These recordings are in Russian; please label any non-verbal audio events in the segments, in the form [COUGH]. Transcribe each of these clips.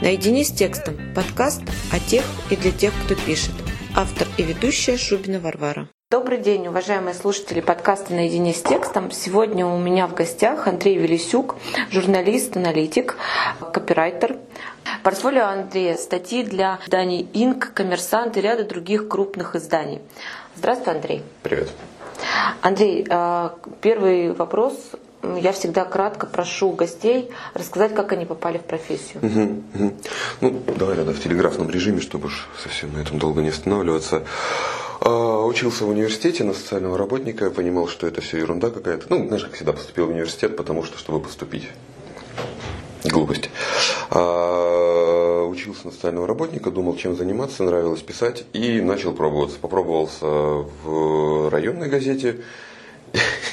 Наедине с текстом. Подкаст о тех и для тех, кто пишет. Автор и ведущая Шубина Варвара. Добрый день, уважаемые слушатели подкаста «Наедине с текстом». Сегодня у меня в гостях Андрей Велисюк, журналист, аналитик, копирайтер. Портфолио Андрея – статьи для изданий «Инк», «Коммерсант» и ряда других крупных изданий. Здравствуй, Андрей. Привет. Андрей, э, первый вопрос я всегда кратко прошу гостей рассказать, как они попали в профессию. Угу, угу. Ну, давай тогда в телеграфном режиме, чтобы уж совсем на этом долго не останавливаться. А, учился в университете на социального работника, понимал, что это все ерунда какая-то. Ну, знаешь, как всегда поступил в университет, потому что, чтобы поступить. Глупость. А, учился на социального работника, думал, чем заниматься, нравилось писать и начал пробоваться. Попробовался в районной газете,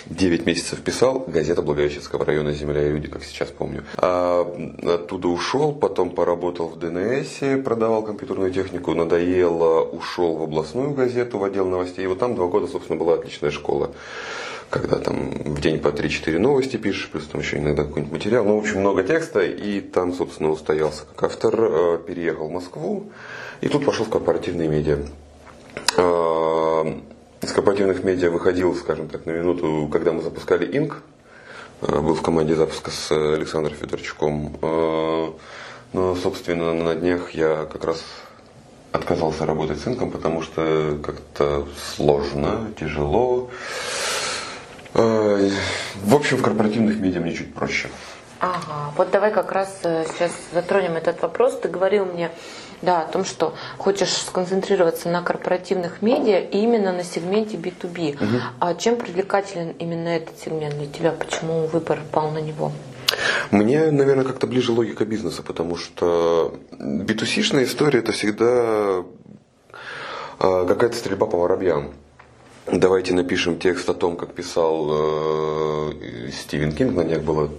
9 месяцев писал, газета Благовещенского района «Земля и люди», как сейчас помню. А, оттуда ушел, потом поработал в ДНС, продавал компьютерную технику, надоело, ушел в областную газету, в отдел новостей. И вот там два года, собственно, была отличная школа когда там в день по 3-4 новости пишешь, плюс там еще иногда какой-нибудь материал. Ну, в общем, много текста, и там, собственно, устоялся как автор, э, переехал в Москву, и тут пошел в корпоративные медиа. Из корпоративных медиа выходил, скажем так, на минуту, когда мы запускали Инк. Э, был в команде запуска с Александром Федорчуком. Э, но, собственно, на днях я как раз отказался работать с Инком, потому что как-то сложно, тяжело. Э, в общем, в корпоративных медиа мне чуть проще. Ага, вот давай как раз сейчас затронем этот вопрос. Ты говорил мне, да, о том, что хочешь сконцентрироваться на корпоративных медиа и именно на сегменте B2B. Угу. А чем привлекателен именно этот сегмент для тебя? Почему выбор пал на него? Мне, наверное, как-то ближе логика бизнеса, потому что B2C-шная история это всегда а, какая-то стрельба по воробьям. Давайте напишем текст о том, как писал э, Стивен Кинг. На днях было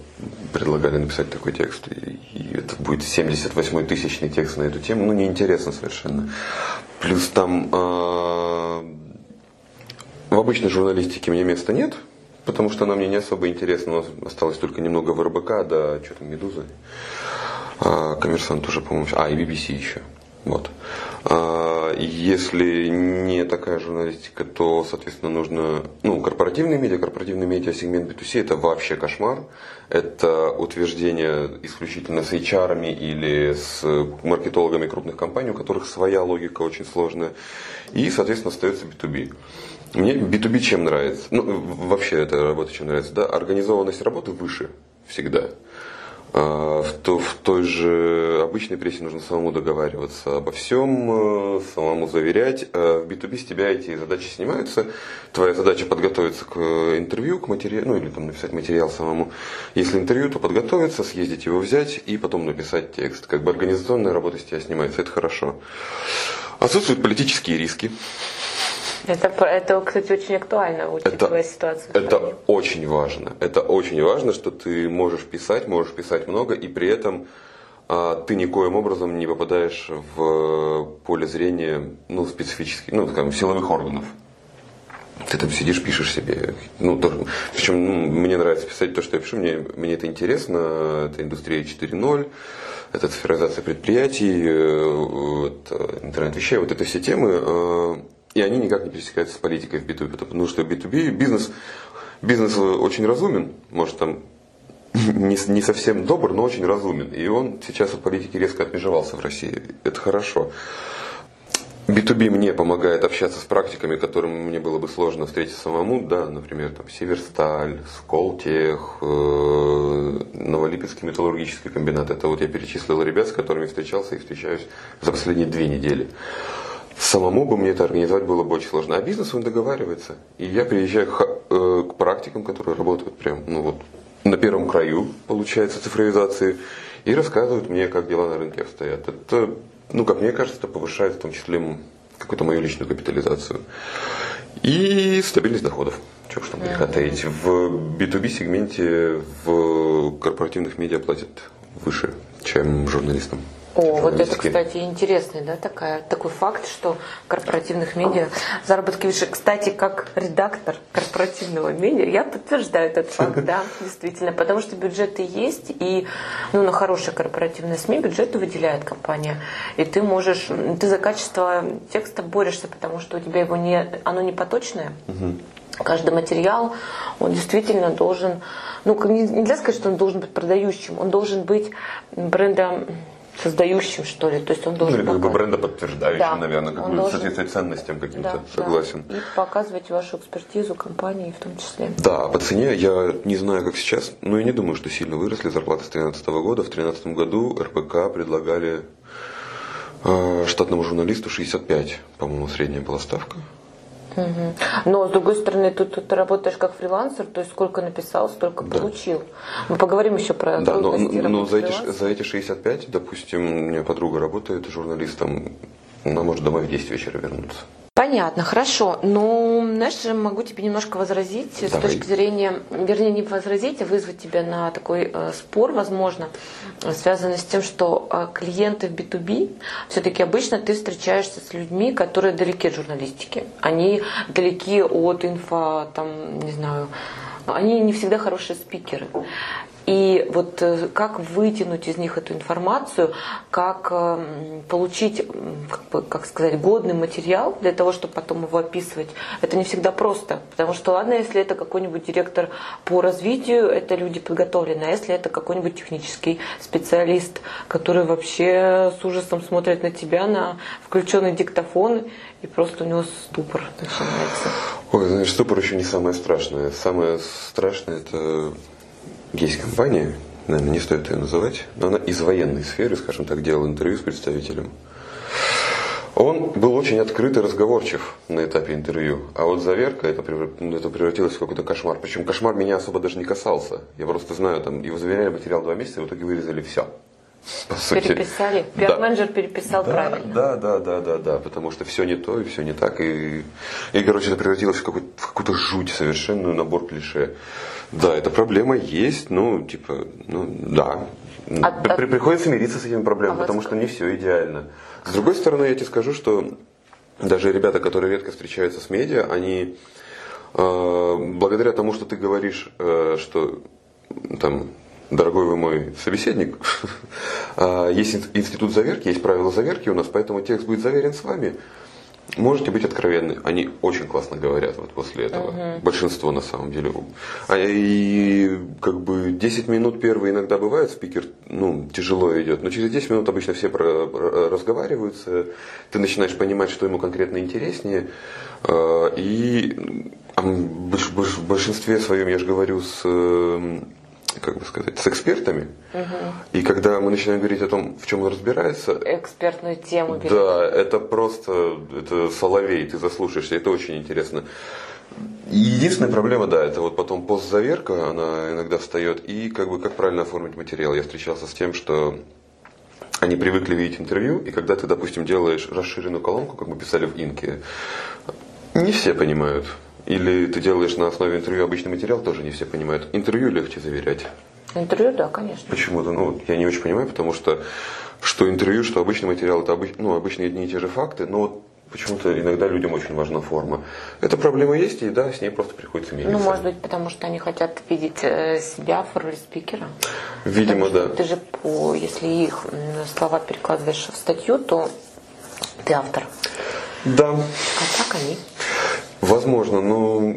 предлагали написать такой текст. И, и это будет 78 тысячный текст на эту тему. Ну, неинтересно совершенно. Плюс там э, в обычной журналистике мне места нет, потому что она мне не особо интересна. У нас осталось только немного в РБК, да, что там, Медуза. А, коммерсант тоже, по-моему, а, и BBC еще. Вот. А, если не такая журналистика, то, соответственно, нужно, ну, корпоративные медиа, корпоративный медиа, сегмент B2C, это вообще кошмар. Это утверждение исключительно с HR или с маркетологами крупных компаний, у которых своя логика очень сложная. И, соответственно, остается B2B. Мне B2B чем нравится? Ну, вообще эта работа чем нравится, да? Организованность работы выше всегда. А, в, то, в той же обычной прессе нужно самому договариваться обо всем, э, самому заверять. А в B2B с тебя эти задачи снимаются. Твоя задача подготовиться к э, интервью, к материалу, ну или там написать материал самому. Если интервью, то подготовиться, съездить его взять и потом написать текст. Как бы организационная работа с тебя снимается, это хорошо. Отсутствуют политические риски. Это, это, кстати, очень актуально, учитывая это, ситуацию. Это очень важно. Это очень важно, что ты можешь писать, можешь писать много, и при этом а, ты никоим образом не попадаешь в поле зрения ну, специфических, ну, скажем, силовых органов. Ты там сидишь, пишешь себе. Ну, тоже, причем ну, мне нравится писать то, что я пишу, мне, мне это интересно. Это индустрия 4.0, это цифровизация предприятий, э, это интернет вещей, вот это все темы э, и они никак не пересекаются с политикой в B2B, потому что B2B бизнес, бизнес очень разумен, может там [LAUGHS] не, не совсем добр, но очень разумен. И он сейчас от политики резко отмежевался в России. Это хорошо. B2B мне помогает общаться с практиками, которым мне было бы сложно встретить самому, да, например, там Северсталь, Сколтех, э, Новолипецкий металлургический комбинат. Это вот я перечислил ребят, с которыми встречался и встречаюсь за последние две недели. Самому бы мне это организовать было бы очень сложно. А бизнес он договаривается. И я приезжаю к, э, к практикам, которые работают прям, ну вот, на первом краю, получается, цифровизации, и рассказывают мне, как дела на рынке обстоят. Это, ну, как мне кажется, это повышает в том числе какую-то мою личную капитализацию. И стабильность доходов. Чего уж там греха таить. В B2B сегменте в корпоративных медиа платят выше, чем журналистам. О, вот это, кстати, интересный, да, такая, такой факт, что корпоративных медиа заработки выше. Кстати, как редактор корпоративного медиа, я подтверждаю этот факт, [LAUGHS] да, действительно, потому что бюджеты есть, и ну, на хорошие корпоративные СМИ бюджеты выделяет компания, и ты можешь, ты за качество текста борешься, потому что у тебя его не, оно не поточное. Угу. Каждый материал, он действительно должен, ну, нельзя сказать, что он должен быть продающим, он должен быть брендом создающим, что ли. То есть он должен ну, или как бы бренда подтверждающим, да. наверное, как он бы должен... соответствовать ценностям каким-то, да, согласен. Да. И показывать вашу экспертизу компании в том числе. Да, по цене я не знаю, как сейчас, но я не думаю, что сильно выросли зарплаты с 2013 года. В 2013 году РПК предлагали э, штатному журналисту 65, по-моему, средняя была ставка. Угу. Но с другой стороны, тут, тут ты работаешь как фрилансер, то есть сколько написал, столько да. получил. Мы поговорим еще про Да, но, но за, эти, за эти 65, допустим, у меня подруга работает журналистом, она может домой в 10 вечера вернуться. Понятно, хорошо. Но, знаешь, могу тебе немножко возразить Давай. с точки зрения, вернее, не возразить, а вызвать тебя на такой э, спор, возможно, связанный с тем, что э, клиенты в B2B, все-таки обычно ты встречаешься с людьми, которые далеки от журналистики. Они далеки от инфо, там, не знаю, они не всегда хорошие спикеры. И вот э, как вытянуть из них эту информацию, как эм, получить, как, бы, как сказать, годный материал для того, чтобы потом его описывать, это не всегда просто. Потому что ладно, если это какой-нибудь директор по развитию, это люди подготовленные, а если это какой-нибудь технический специалист, который вообще с ужасом смотрит на тебя, на включенный диктофон, и просто у него ступор начинается. Ой, знаешь, ступор еще не самое страшное. Самое страшное это есть компания, наверное, не стоит ее называть, но она из военной сферы, скажем так, делала интервью с представителем. Он был очень открыт и разговорчив на этапе интервью. А вот заверка, это, это превратилось в какой-то кошмар. Причем кошмар меня особо даже не касался. Я просто знаю, там, его заверяли материал два месяца, и в итоге вырезали все. По сути. Переписали. Пиар-менеджер да. переписал да, правильно. Да, да, да, да, да, потому что все не то и все не так. И, и короче, это превратилось в какую-то, в какую-то жуть совершенную, набор клише. Да, эта проблема есть, ну, типа, ну, да. А, При, а... Приходится мириться с этими проблемами, а потому что не все идеально. С другой стороны, я тебе скажу, что даже ребята, которые редко встречаются с медиа, они э, благодаря тому, что ты говоришь, э, что там дорогой вы мой собеседник, а, [LAUGHS] есть институт заверки, есть правила заверки у нас, поэтому текст будет заверен с вами. Можете быть откровенны. Они очень классно говорят вот после этого. Угу. Большинство на самом деле. А, и как бы 10 минут первые иногда бывает, спикер ну, тяжело идет, но через 10 минут обычно все про, разговариваются, ты начинаешь понимать, что ему конкретно интереснее. А, и в большинстве своем, я же говорю, с как бы сказать, с экспертами. Угу. И когда мы начинаем говорить о том, в чем он разбирается... Экспертную тему. Берем. Да, это просто, это соловей, ты заслушаешься, это очень интересно. Единственная проблема, да, это вот потом постзаверка, она иногда встает, и как бы как правильно оформить материал. Я встречался с тем, что они привыкли видеть интервью, и когда ты, допустим, делаешь расширенную колонку, как мы писали в Инке, не все понимают, или ты делаешь на основе интервью обычный материал, тоже не все понимают. Интервью легче заверять. Интервью, да, конечно. Почему-то, ну, я не очень понимаю, потому что что интервью, что обычный материал, это обыч, ну, обычные одни и те же факты, но вот почему-то иногда людям очень важна форма. Эта проблема есть, и да, с ней просто приходится мириться. Ну, может быть, потому что они хотят видеть э, себя в роли спикера. Видимо, да. Ты же, по, если их слова перекладываешь в статью, то ты автор. Да. А так они. Возможно, но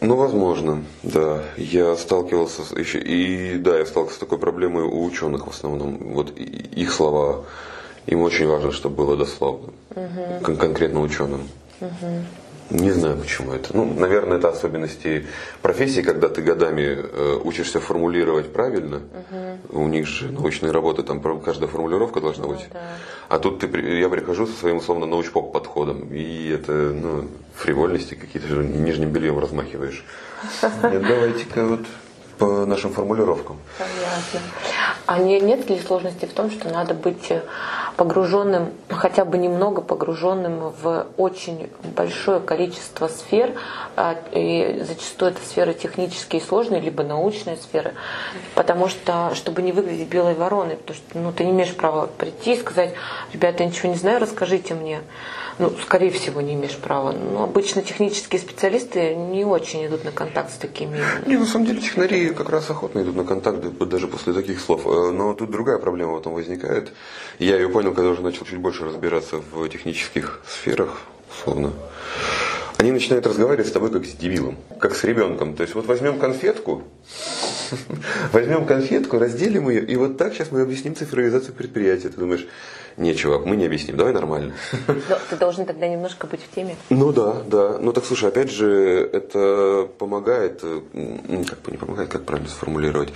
ну, возможно, да. Я сталкивался еще, и да, я сталкивался с такой проблемой у ученых в основном. Вот их слова, им очень важно, чтобы было дословно, угу. кон- конкретно ученым. Угу. Не знаю, почему это. Ну, наверное, это особенности профессии, когда ты годами э, учишься формулировать правильно. Угу. У них же научные работы, там каждая формулировка должна быть. Ну, да. А тут ты, я прихожу со своим условно научпоп подходом, и это ну, фривольности какие-то же нижним бельем размахиваешь. [LAUGHS] Нет, давайте-ка вот по нашим формулировкам. Понятно. А не, нет ли сложности в том, что надо быть погруженным, хотя бы немного погруженным в очень большое количество сфер, а, и зачастую это сферы технические сложные, либо научные сферы, потому что, чтобы не выглядеть белой вороной, потому что ну, ты не имеешь права прийти и сказать, ребята, я ничего не знаю, расскажите мне. Ну, скорее всего, не имеешь права. Но обычно технические специалисты не очень идут на контакт с такими. Не, на самом деле технари как раз охотно идут на контакт даже после таких слов. Э, но тут другая проблема в этом возникает. Я ее понял, когда уже начал чуть больше разбираться в технических сферах, условно. Они начинают разговаривать с тобой как с дебилом, как с ребенком. То есть вот возьмем конфетку, [LAUGHS] возьмем конфетку, разделим ее, и вот так сейчас мы объясним цифровизацию предприятия. Ты думаешь, чувак, мы не объясним, давай нормально. [LAUGHS] Но ты должен тогда немножко быть в теме. Ну да, да. Ну так слушай, опять же, это помогает, как бы не помогает, как правильно сформулировать.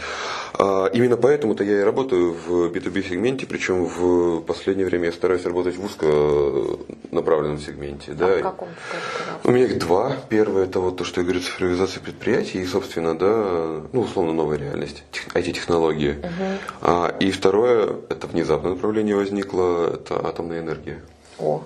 А, именно поэтому-то я и работаю в B2B сегменте, причем в последнее время я стараюсь работать в узконаправленном сегменте. А да. в каком? У меня их два. Первое это вот то, что я говорю, цифровизация предприятий и, собственно, да, ну, условно, новая реальность, IT-технологии. Угу. А, и второе, это внезапное направление возникло, это атомная энергия. О,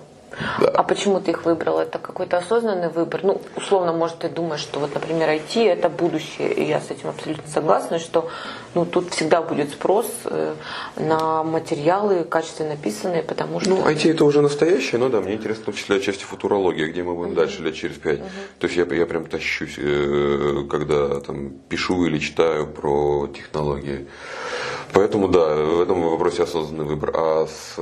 да. А почему ты их выбрал? Это какой-то осознанный выбор? Ну, условно, может, ты думаешь, что вот, например, IT – это будущее, и я с этим абсолютно согласна, что ну, тут всегда будет спрос э, на материалы качественно написанные, потому что… Ну, IT – это уже настоящее, но да, мне интересно в том числе части футурологии, где мы будем uh-huh. дальше лет через пять. Uh-huh. То есть я, я прям тащусь, э, когда там пишу или читаю про технологии. Поэтому да, в этом вопросе осознанный выбор. А с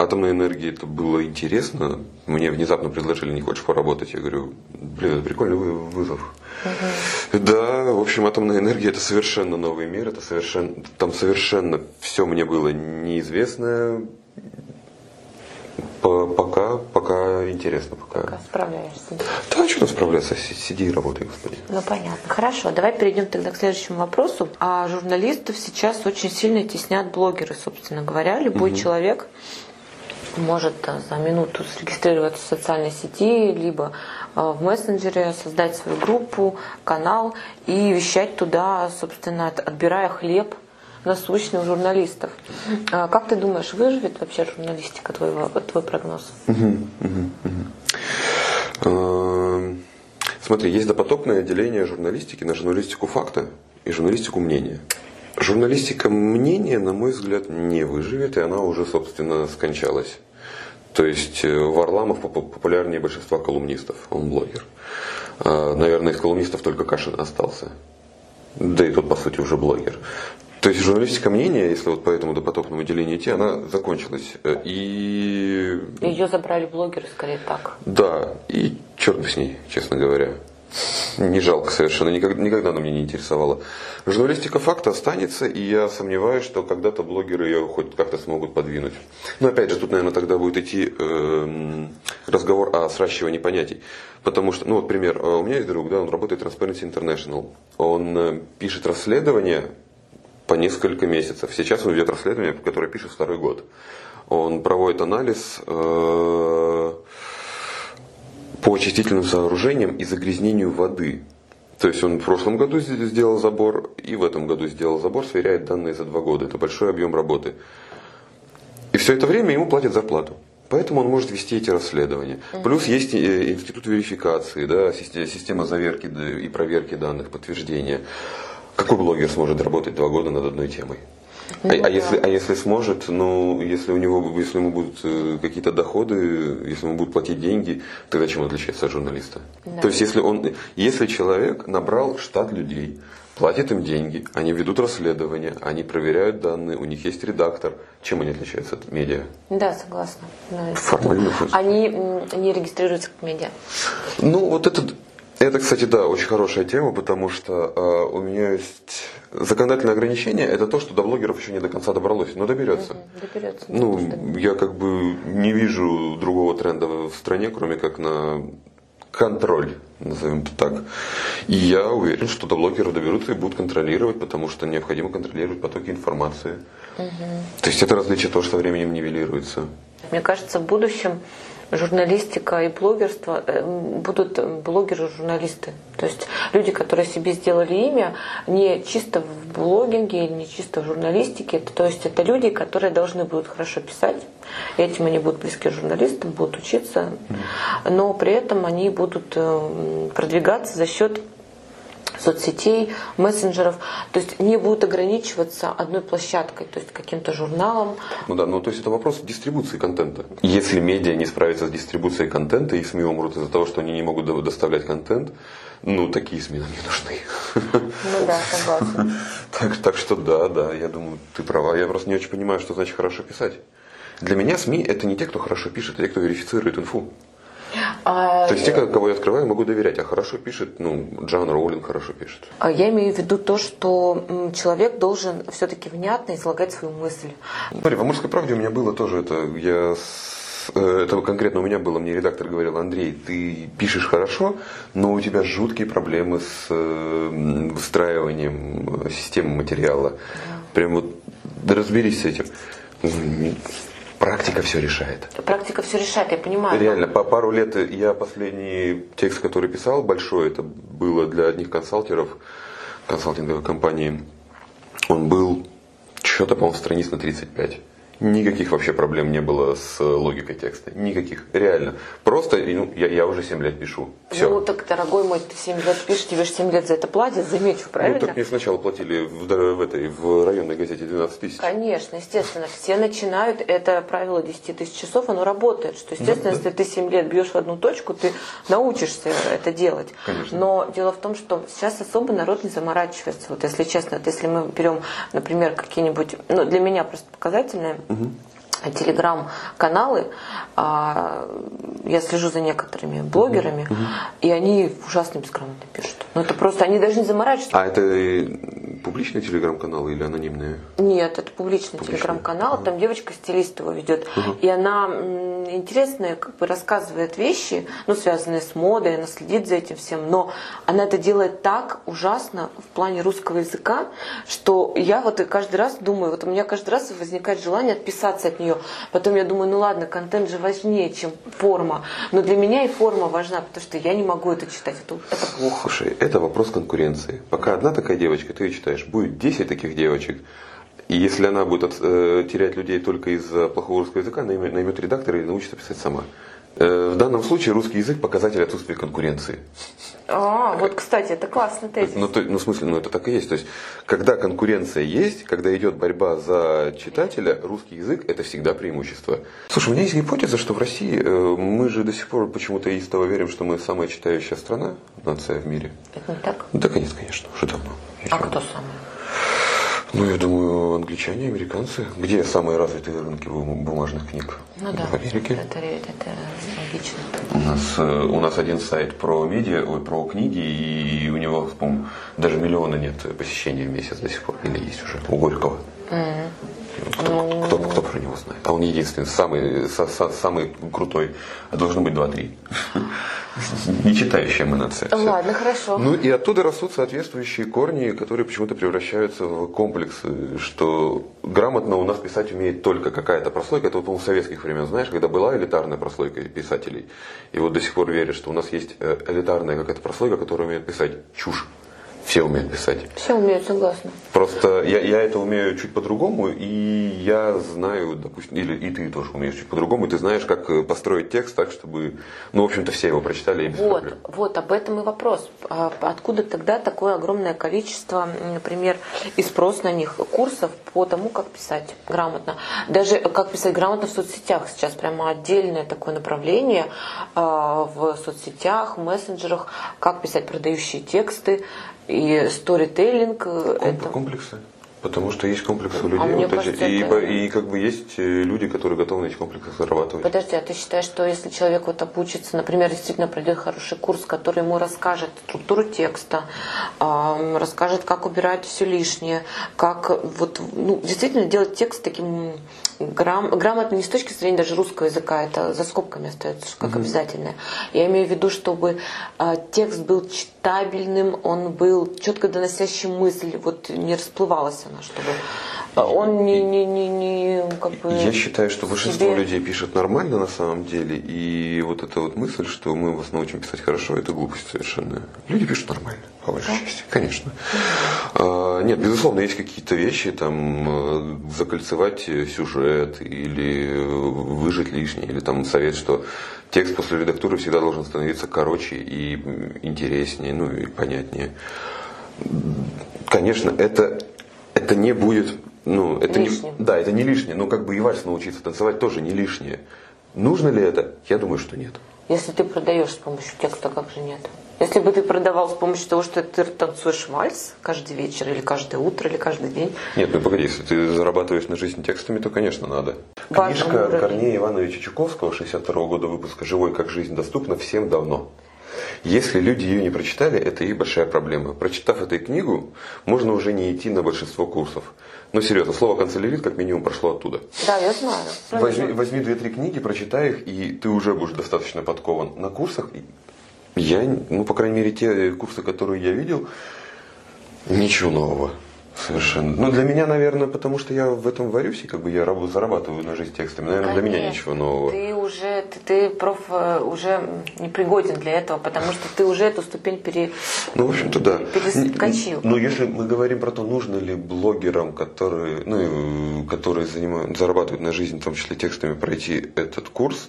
атомной энергии это было интересно. Мне внезапно предложили, не хочешь поработать? Я говорю, блин, это прикольный вызов. Угу. Да, в общем, атомная энергия это совершенно новый мир, это совершенно, там совершенно все мне было неизвестное. Пока, пока интересно, пока. Пока справляешься. Да, что там справляться? Сиди и работай, господи. Ну понятно. Хорошо, давай перейдем тогда к следующему вопросу. А журналистов сейчас очень сильно теснят блогеры, собственно говоря. Любой угу. человек может э, за минуту зарегистрироваться в социальной сети, либо э, в мессенджере, создать свою группу, канал и вещать туда, собственно, отбирая хлеб насущный у журналистов. А как ты думаешь, выживет вообще журналистика, твой, твой прогноз? Смотри, есть допотопное деление журналистики на журналистику факта и журналистику мнения. Журналистика мнения, на мой взгляд, не выживет, и она уже, собственно, скончалась. То есть э, Варламов популярнее большинства колумнистов, он блогер. А, наверное, из колумнистов только Кашин остался. Да и тот, по сути, уже блогер. То есть журналистика мнения, если вот по этому допотопному делению идти, она закончилась. Э, и... Ее забрали блогеры, скорее так. Да, и черт бы с ней, честно говоря. Не жалко совершенно, никогда, никогда она меня не интересовала. Журналистика факта останется, и я сомневаюсь, что когда-то блогеры ее хоть как-то смогут подвинуть. Но опять же, тут, наверное, тогда будет идти э, разговор о сращивании понятий. Потому что, ну вот пример, э, у меня есть друг, да, он работает в Transparency International. Он э, пишет расследование по несколько месяцев. Сейчас он ведет расследование, которое пишет второй год. Он проводит анализ э, по очистительным сооружениям и загрязнению воды. То есть он в прошлом году сделал забор и в этом году сделал забор, сверяет данные за два года. Это большой объем работы. И все это время ему платят зарплату. Поэтому он может вести эти расследования. Плюс есть э, институт верификации, да, система заверки и проверки данных, подтверждения. Какой блогер сможет работать два года над одной темой? А, ну, а, если, а если сможет, ну, если у него, если ему будут э, какие-то доходы, если ему будут платить деньги, тогда чем отличается от журналиста? Да. То есть, если он, если человек набрал штат людей, платит им деньги, они ведут расследование, они проверяют данные, у них есть редактор, чем они отличаются от медиа? Да, согласна. Формально. Они не регистрируются как медиа. Ну, вот это это, кстати, да, очень хорошая тема, потому что э, у меня есть законодательное ограничение, это то, что до блогеров еще не до конца добралось, но доберется. Угу, доберется. Ну, я как бы не вижу другого тренда в стране, кроме как на контроль, назовем так. И я уверен, что до блогеров доберутся и будут контролировать, потому что необходимо контролировать потоки информации. Угу. То есть это различие тоже со временем нивелируется. Мне кажется, в будущем журналистика и блогерство э, будут блогеры-журналисты. То есть люди, которые себе сделали имя не чисто в блогинге не чисто в журналистике. То есть это люди, которые должны будут хорошо писать. Этим они будут близки к журналистам, будут учиться. Но при этом они будут э, продвигаться за счет соцсетей, мессенджеров, то есть не будут ограничиваться одной площадкой, то есть каким-то журналом. Ну да, ну то есть это вопрос дистрибуции контента. Если медиа не справится с дистрибуцией контента и СМИ умрут из-за того, что они не могут доставлять контент, ну такие СМИ нам не нужны. Ну да, согласна. [LAUGHS] Так, так что да, да, я думаю, ты права. Я просто не очень понимаю, что значит хорошо писать. Для меня СМИ это не те, кто хорошо пишет, а те, кто верифицирует инфу. А, То есть те, кого я открываю, могу доверять. А хорошо пишет, ну, Джан Роулинг хорошо пишет. А я имею в виду то, что человек должен все-таки внятно излагать свою мысль. Смотри, в «Амурской правде» у меня было тоже это. Я э, это конкретно у меня было, мне редактор говорил, Андрей, ты пишешь хорошо, но у тебя жуткие проблемы с э, выстраиванием системы материала. Да. Прям вот разберись с этим. Практика все решает. Практика все решает, я понимаю. Реально, по пару лет я последний текст, который писал, большой, это было для одних консалтеров, консалтинговой компании. Он был что-то, по-моему, страниц на 35. Никаких вообще проблем не было с логикой текста. Никаких. Реально. Просто, ну, я, я уже 7 лет пишу. Все. Ну, так, дорогой мой, ты 7 лет пишешь, тебе же 7 лет за это платят, замечу, правильно? Ну, так мне сначала платили в, в, этой, в районной газете 12 тысяч. Конечно, естественно. Все начинают, это правило 10 тысяч часов, оно работает. Что, естественно, да, если да. ты 7 лет бьешь в одну точку, ты научишься это делать. Конечно. Но дело в том, что сейчас особо народ не заморачивается. Вот если честно, вот если мы берем, например, какие-нибудь, ну, для меня просто показательные, угу телеграм-каналы, а, я слежу за некоторыми блогерами, угу. и они ужасно бесграмотно пишут. Ну это просто, они даже не заморачиваются. А это публичные телеграм-каналы или анонимные? Нет, это публичный публичные. телеграм-канал, угу. там девочка стилист его ведет, угу. и она интересная, как бы рассказывает вещи, ну связанные с модой, она следит за этим всем, но она это делает так ужасно в плане русского языка, что я вот каждый раз думаю, вот у меня каждый раз возникает желание отписаться от нее нее. Потом я думаю, ну ладно, контент же важнее, чем форма. Но для меня и форма важна, потому что я не могу это читать. Это, это. Слушай, это вопрос конкуренции. Пока одна такая девочка, ты ее читаешь, будет 10 таких девочек. И если она будет э, терять людей только из-за плохого русского языка, наймет, наймет редактора и научится писать сама. Э, в данном случае русский язык показатель отсутствия конкуренции. А, вот, кстати, это классный тезис. Ну, то, ну, в смысле, ну, это так и есть. То есть, когда конкуренция есть, когда идет борьба за читателя, русский язык – это всегда преимущество. Слушай, у меня есть гипотеза, что в России э, мы же до сих пор почему-то истово верим, что мы самая читающая страна, нация в мире. Это не так? Да, конечно, конечно, уже давно. А кто самый? Ну, я думаю, англичане, американцы. Где самые развитые рынки бумажных книг? Ну да, в Америке. Это, это, логично. У нас, э, у нас один сайт про медиа, ой, про книги, и у него, по даже миллиона нет посещений в месяц до сих пор. Или есть уже у Горького. Mm-hmm. Кто, ну... кто, кто про него знает? А он единственный, самый, со, со, самый крутой. А должно быть два-три. Не читающая мы нация. Ладно, хорошо. Ну и оттуда растут соответствующие корни, которые почему-то превращаются в комплексы, что грамотно у нас писать умеет только какая-то прослойка. Это вот у советских времен, знаешь, когда была элитарная прослойка писателей. И вот до сих пор верят, что у нас есть э, элитарная какая-то прослойка, которая умеет писать чушь. Все умеют писать. Все умеют, согласна. Просто я, я это умею чуть по-другому, и я знаю, допустим, или и ты тоже умеешь чуть по-другому, и ты знаешь, как э, построить текст так, чтобы, ну, в общем-то, все его прочитали и без Вот, проблем. вот, об этом и вопрос. А откуда тогда такое огромное количество, например, и спрос на них, курсов по тому, как писать грамотно. Даже как писать грамотно в соцсетях. Сейчас прямо отдельное такое направление а, в соцсетях, мессенджерах, как писать продающие тексты, и сторителлинг. Э, это... Комплексы. Потому что есть комплексы у людей. А вот кажется, и, это... и как бы есть э, люди, которые готовы на этих комплексах зарабатывать. Подожди, а ты считаешь, что если человек вот обучится, например, действительно пройдет хороший курс, который ему расскажет структуру текста, расскажет, как убирать все лишнее, как вот, ну, действительно делать текст таким грам, грамотно не с точки зрения даже русского языка, это за скобками остается как mm обязательное. Я имею в виду, чтобы э, текст был читабельным, он был четко доносящим мысль, вот не расплывалась она, чтобы он не, не, не, не как бы... Я считаю, что большинство себе... людей пишет нормально на самом деле, и вот эта вот мысль, что мы вас научим писать хорошо, это глупость совершенно. Люди пишут нормально, по большей да? части, конечно. А, нет, безусловно, есть какие-то вещи, там, э, закольцевать сюжет, или выжить лишнее, или там совет, что текст после редактуры всегда должен становиться короче и интереснее, ну и понятнее. Конечно, это, это не будет ну, это лишним. не, да, это не лишнее, но как бы и вальс научиться танцевать тоже не лишнее. Нужно ли это? Я думаю, что нет. Если ты продаешь с помощью текста, как же нет? Если бы ты продавал с помощью того, что ты танцуешь вальс каждый вечер, или каждое утро, или каждый день. Нет, ну погоди, если ты зарабатываешь на жизнь текстами, то, конечно, надо. Книжка Корнея Ивановича Чуковского, 62 года выпуска «Живой как жизнь» доступна всем давно. Если люди ее не прочитали, это их большая проблема. Прочитав эту книгу, можно уже не идти на большинство курсов. Ну, серьезно, слово канцелярит как минимум прошло оттуда. Да, я знаю. Возьми, возьми две-три книги, прочитай их, и ты уже будешь достаточно подкован. На курсах, я, ну, по крайней мере, те курсы, которые я видел, ничего нового. Совершенно. Ну, для меня, наверное, потому что я в этом варюсь, и как бы я работаю, зарабатываю на жизнь текстами. Наверное, Конечно. для меня ничего нового. Ты уже, ты, ты проф, э, уже не пригоден для этого, потому что ты уже эту ступень пере... Ну, в общем-то, да. перескочил. Но если мы говорим про то, нужно ли блогерам, которые, ну, которые занимают, зарабатывают на жизнь, в том числе текстами, пройти этот курс,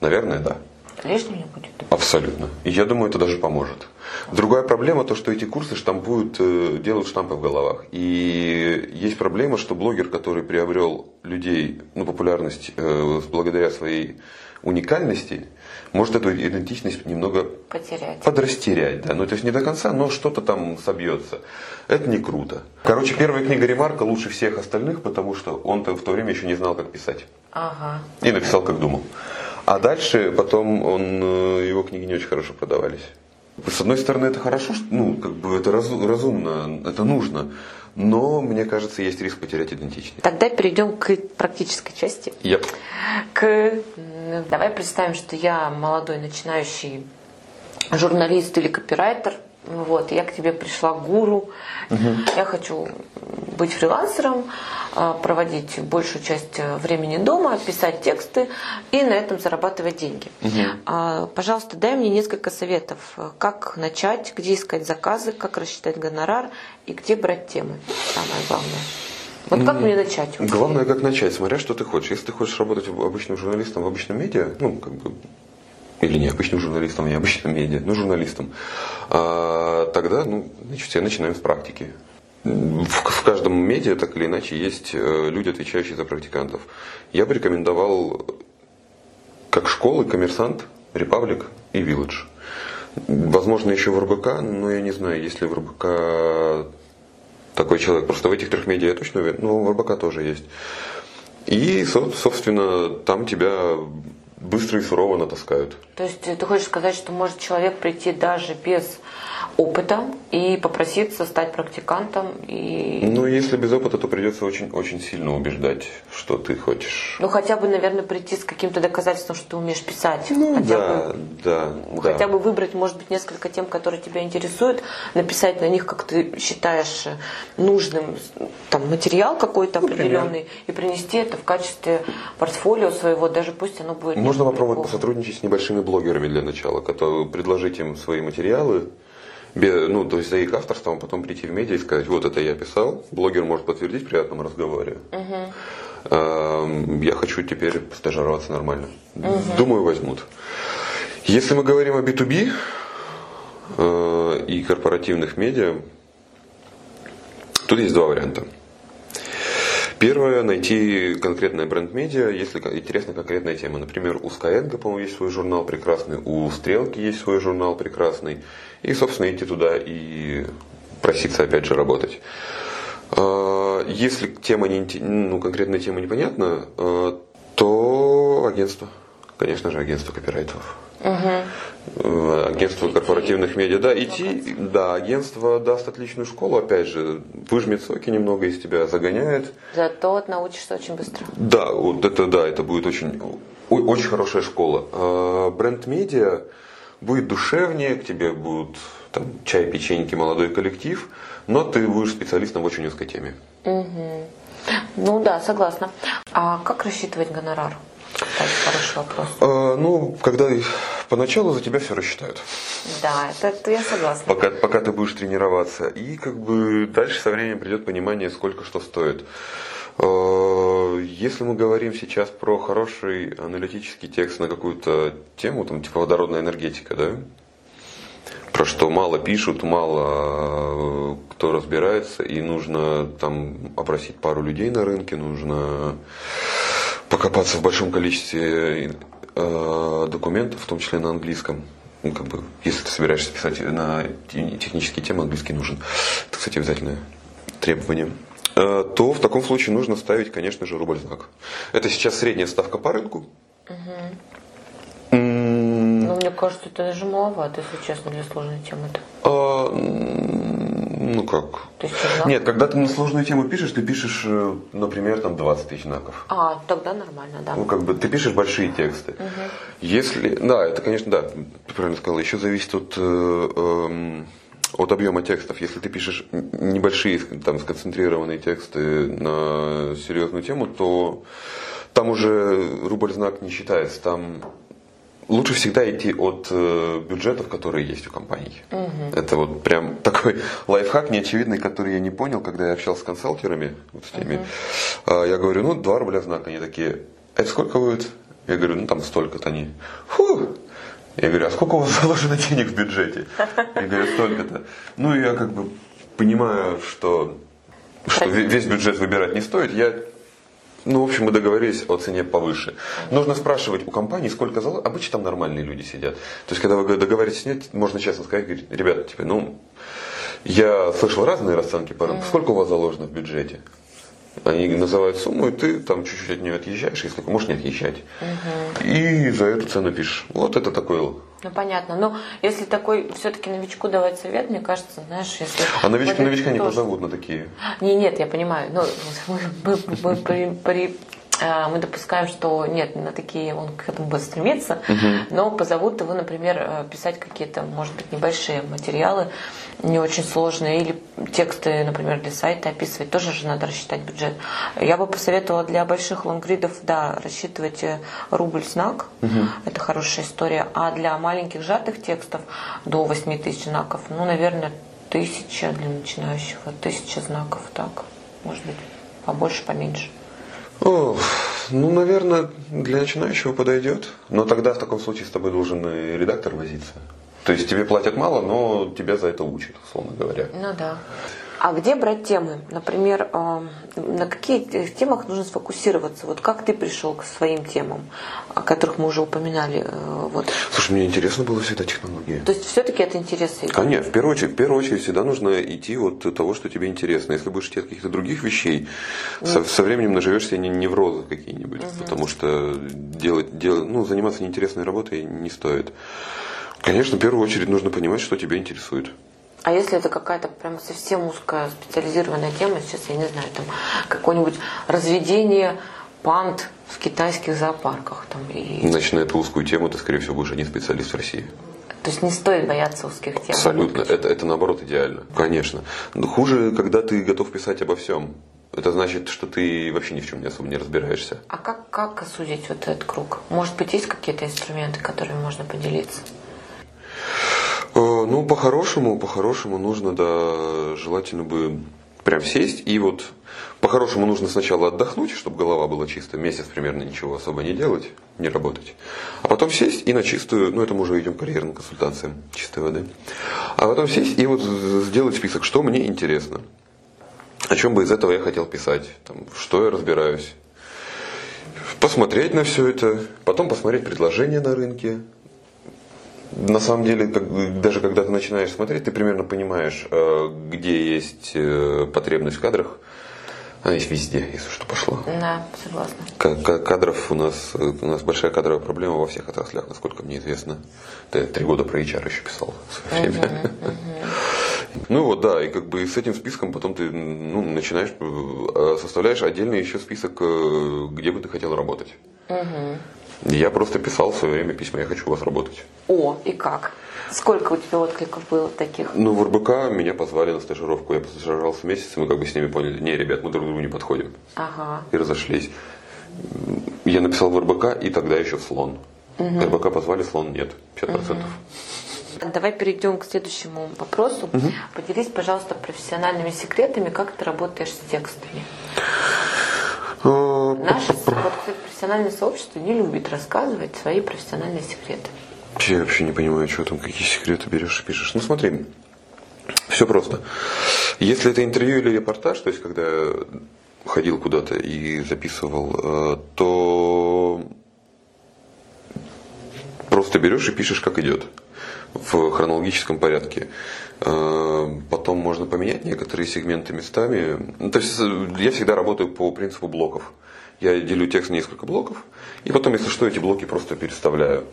наверное, да. Лишним не будет? Абсолютно. И я думаю, это даже поможет. Другая проблема то, что эти курсы штампуют, э, делают штампы в головах. И есть проблема, что блогер, который приобрел людей, ну, популярность э, благодаря своей уникальности, может эту идентичность немного потерять. подрастерять. Да. Ну, то есть не до конца, но что-то там собьется. Это не круто. Короче, первая книга Ремарка лучше всех остальных, потому что он-то в то время еще не знал, как писать. Ага. И написал, как думал. А дальше потом он, э, его книги не очень хорошо продавались. С одной стороны, это хорошо, ну, как бы это разумно, это нужно. Но, мне кажется, есть риск потерять идентичность. Тогда перейдем к практической части. Yep. К... Давай представим, что я молодой начинающий журналист или копирайтер. Вот, я к тебе пришла гуру. Угу. Я хочу быть фрилансером, а, проводить большую часть э, времени дома, писать тексты и на этом зарабатывать деньги. Угу. Пожалуйста, дай мне несколько советов, как начать, где искать заказы, как рассчитать гонорар и где брать темы. Самое главное. Вот как мне начать? Главное, как начать, смотря что ты хочешь. Если ты хочешь работать обычным журналистом в обычном медиа, ну, как бы, или не обычным журналистом, не обычным медиа, ну, журналистом, а, тогда, ну, значит, все начинаем с практики. В, в каждом медиа так или иначе есть э, люди, отвечающие за практикантов. Я бы рекомендовал как школы коммерсант, Репаблик и Village. Возможно, еще в РБК, но я не знаю, есть ли в РБК такой человек. Просто в этих трех медиа я точно уверен, но в РБК тоже есть. И, собственно, там тебя быстро и сурово натаскают. То есть ты хочешь сказать, что может человек прийти даже без опыта и попроситься стать практикантом. И... Ну, если без опыта, то придется очень, очень сильно убеждать, что ты хочешь. Ну, хотя бы, наверное, прийти с каким-то доказательством, что ты умеешь писать. Ну, хотя да, бы, да. Хотя да. бы выбрать, может быть, несколько тем, которые тебя интересуют, написать на них, как ты считаешь нужным, там, материал какой-то определенный, и принести это в качестве портфолио своего, даже пусть оно будет... Можно попробовать посотрудничать с небольшими блогерами для начала, которые предложить им свои материалы, ну, то есть за их авторством, а потом прийти в медиа и сказать, вот это я писал, блогер может подтвердить в приятном разговоре. Угу. Я хочу теперь стажироваться нормально. Угу. Думаю, возьмут. Если мы говорим о B2B э, и корпоративных медиа, тут есть два варианта. Первое, найти конкретное бренд-медиа, если интересна конкретная тема. Например, у Skyeng, по-моему, есть свой журнал прекрасный, у Стрелки есть свой журнал прекрасный. И, собственно, идти туда и проситься, опять же, работать. А, если тема не, ну, конкретная тема непонятна, а, то агентство. Конечно же, агентство копирайтеров. Угу. Агентство корпоративных медиа. Да, идти, да, агентство даст отличную школу, опять же, выжмет соки немного из тебя, загоняет. Зато научишься очень быстро. Да, вот это да, это будет очень, очень хорошая школа. А, бренд-медиа будет душевнее, к тебе будут там, чай, печеньки, молодой коллектив, но ты будешь специалистом в очень узкой теме. Угу. Ну да, согласна. А как рассчитывать гонорар? Хороший вопрос. А, ну, когда поначалу за тебя все рассчитают. Да, это, это я согласна. Пока, пока ты будешь тренироваться. И как бы дальше со временем придет понимание, сколько что стоит. А, если мы говорим сейчас про хороший аналитический текст на какую-то тему, там типа водородная энергетика, да, про что мало пишут, мало э, кто разбирается, и нужно там опросить пару людей на рынке, нужно покопаться в большом количестве э, документов, в том числе на английском. Ну, как бы, если ты собираешься писать на технические темы, английский нужен. Это, кстати, обязательное требование. Э, то в таком случае нужно ставить, конечно же, рубль знак. Это сейчас средняя ставка по рынку. Угу мне кажется, это даже маловато, если честно, для сложной темы-то. А, ну как? Нет, когда ты на сложную тему пишешь, ты пишешь, э, например, там 20 тысяч знаков. А, тогда нормально, да. Ну, как бы ты пишешь большие тексты. Угу. Если. Да, это, конечно, да, ты правильно сказал, еще зависит от. Э, э, от объема текстов. Если ты пишешь небольшие, там, сконцентрированные тексты на серьезную тему, то там уже рубль знак не считается. Там лучше всегда идти от э, бюджетов, которые есть у компаний. Угу. Это вот прям [LAUGHS] такой лайфхак неочевидный, который я не понял, когда я общался с консалтерами, вот с теми. Угу. Я говорю, ну, 2 рубля знак. Они такие, это сколько будет? Я говорю, ну, там столько-то они. Фу! Я говорю, а сколько у вас [LAUGHS] заложено денег в бюджете? Я говорю, столько-то. Ну, я как бы понимаю, что, что весь бюджет выбирать не стоит. Я ну, в общем, мы договорились о цене повыше. Нужно спрашивать у компании, сколько залог. Обычно там нормальные люди сидят. То есть, когда вы договариваетесь нет, можно честно сказать, говорить, ребята, типа, ну, я слышал разные расценки по рынку. Сколько у вас заложено в бюджете? Они называют сумму, и ты там чуть-чуть от нее отъезжаешь, если можешь не отъезжать. Угу. И за эту цену пишешь. Вот это такое ну понятно. Но если такой все-таки новичку давать совет, мне кажется, знаешь, если. А новички новичка не позовут на такие. Не, нет, я понимаю. Но [LAUGHS] мы, мы, мы при, при мы допускаем, что нет, на такие он к этому будет стремиться, угу. но позовут его, например, э, писать какие-то, может быть, небольшие материалы, не очень сложные, или тексты, например, для сайта описывать, тоже же надо рассчитать бюджет. Я бы посоветовала для больших лонгридов, да, рассчитывать э, рубль знак, угу. это хорошая история, а для маленьких сжатых текстов до 8 тысяч знаков, ну, наверное, тысяча для начинающего, тысяча знаков, так, может быть, побольше, поменьше. О, ну, наверное, для начинающего подойдет. Но тогда в таком случае с тобой должен и редактор возиться. То есть тебе платят мало, но тебя за это учат, условно говоря. Ну да. А где брать темы? Например, э, на какие темах нужно сфокусироваться? Вот как ты пришел к своим темам, о которых мы уже упоминали? Э, вот. Слушай, мне интересно было всегда технология. То есть все-таки это интерес? Конечно, в первую, очередь, в первую очередь всегда нужно идти от того, что тебе интересно. Если будешь идти от каких-то других вещей, со, со временем наживешься не неврозы какие-нибудь, угу. потому что делать, делать, ну, заниматься неинтересной работой не стоит. Конечно, в первую очередь нужно понимать, что тебя интересует. А если это какая-то прям совсем узкая специализированная тема, сейчас я не знаю, там какое-нибудь разведение панд в китайских зоопарках. Там, и... Значит, на эту узкую тему ты, скорее всего, будешь один специалист в России. То есть не стоит бояться узких тем. Абсолютно. Это, это наоборот идеально. Конечно. Но хуже, когда ты готов писать обо всем. Это значит, что ты вообще ни в чем не особо не разбираешься. А как, как осудить вот этот круг? Может быть, есть какие-то инструменты, которыми можно поделиться? Э, ну, по-хорошему, по-хорошему нужно, да, желательно бы прям сесть и вот по-хорошему нужно сначала отдохнуть, чтобы голова была чистая, месяц примерно ничего особо не делать, не работать. А потом сесть и на чистую, ну это мы уже идем к карьерным консультациям чистой воды. А потом сесть и вот сделать список, что мне интересно. О чем бы из этого я хотел писать, там, что я разбираюсь. Посмотреть на все это, потом посмотреть предложения на рынке, на самом деле, как, даже когда ты начинаешь смотреть, ты примерно понимаешь, э, где есть э, потребность в кадрах. Она есть везде, если что пошло. Да, согласна. Кадров у нас, у нас большая кадровая проблема во всех отраслях, насколько мне известно. Ты три года про HR еще писал в свое время. Uh-huh, uh-huh. Ну вот, да, и как бы с этим списком потом ты ну, начинаешь, э, составляешь отдельный еще список, где бы ты хотел работать. Угу. Я просто писал в свое время письма, я хочу у вас работать. О, и как? Сколько у тебя откликов было таких? Ну, в РБК меня позвали на стажировку. Я постажировался месяц, и мы как бы с ними поняли, не, ребят, мы друг другу не подходим. Ага. И разошлись. Я написал в РБК, и тогда еще в слон. Угу. РБК позвали, слон нет. 50%. Угу. Давай перейдем к следующему вопросу. Угу. Поделись, пожалуйста, профессиональными секретами, как ты работаешь с текстами. Наше профессиональное сообщество не любит рассказывать свои профессиональные секреты. Я вообще не понимаю, что там, какие секреты берешь и пишешь. Ну смотри, все просто. Если это интервью или репортаж, то есть когда ходил куда-то и записывал, э, то просто берешь и пишешь, как идет в хронологическом порядке. Э, потом можно поменять некоторые сегменты местами. Ну, то есть э, я всегда работаю по принципу блоков. Я делю текст на несколько блоков, и потом, если что, эти блоки просто переставляю.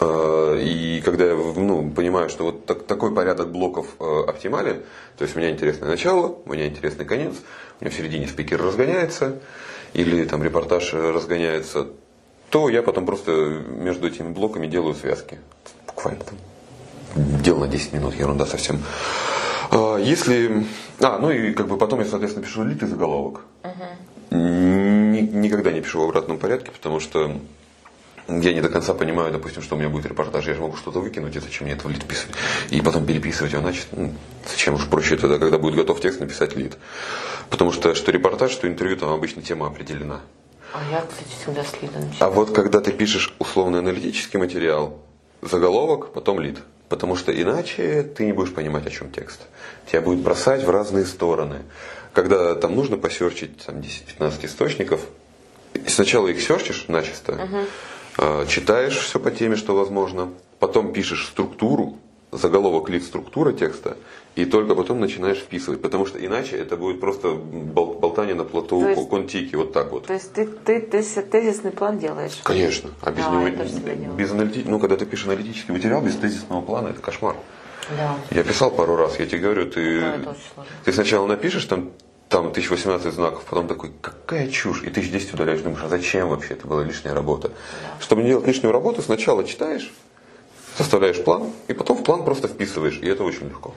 Э, и когда я ну, понимаю, что вот так, такой порядок блоков оптимален, то есть у меня интересное начало, у меня интересный конец, у меня в середине спикер разгоняется, или там репортаж разгоняется, то я потом просто между этими блоками делаю связки буквально там дел на 10 минут, ерунда совсем. А, если... А, ну и как бы потом я, соответственно, пишу лид заголовок. Угу. Ни, никогда не пишу в обратном порядке, потому что я не до конца понимаю, допустим, что у меня будет репортаж, я же могу что-то выкинуть, и зачем мне это в лид писать? И потом переписывать его, значит, ну, зачем уж проще тогда, когда будет готов текст, написать лид. Потому что что репортаж, что интервью, там обычно тема определена. А я, кстати, всегда с лидом А вот когда ты пишешь условно аналитический материал, заголовок, потом лид. Потому что иначе ты не будешь понимать, о чем текст. Тебя будет бросать в разные стороны. Когда там нужно посерчить там, 10-15 источников, сначала их серчишь начисто, uh-huh. читаешь все по теме, что возможно, потом пишешь структуру, заголовок, лид, структура текста, и только потом начинаешь вписывать, потому что иначе это будет просто бол- болтание на плоту есть, контики, вот так вот. То есть ты, ты, ты тезисный план делаешь? Конечно, а без, да, него, без аналити... ну когда ты пишешь аналитический материал без тезисного плана, это кошмар. Да. Я писал пару раз, я тебе говорю, ты, да, ты сначала напишешь там там 1018 знаков, потом такой, какая чушь, и 1010 удаляешь, думаешь, а зачем вообще, это была лишняя работа. Чтобы не делать лишнюю работу, сначала читаешь, составляешь план, и потом в план просто вписываешь, и это очень легко.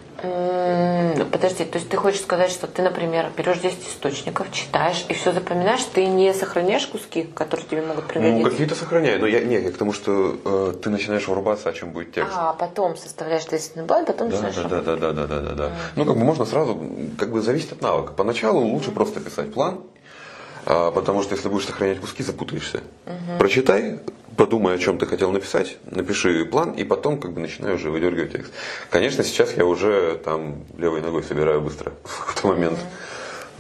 Подожди, то есть ты хочешь сказать, что ты, например, берешь 10 источников, читаешь и все запоминаешь, ты не сохраняешь куски, которые тебе могут пригодиться? Ну, какие-то сохраняю, но я, не, я к тому, что э, ты начинаешь врубаться, о чем будет текст. А, потом составляешь тезисный план, потом да, начинаешь да, да, да, да, да, да, да. Ну, как бы можно сразу, как бы зависит от навыка. Поначалу лучше просто писать план, а, потому что если будешь сохранять куски, запутаешься. Mm-hmm. Прочитай, подумай, о чем ты хотел написать, напиши план, и потом как бы начинаю уже выдергивать текст. Конечно, сейчас я уже там левой ногой собираю быстро [LAUGHS] в какой-то момент.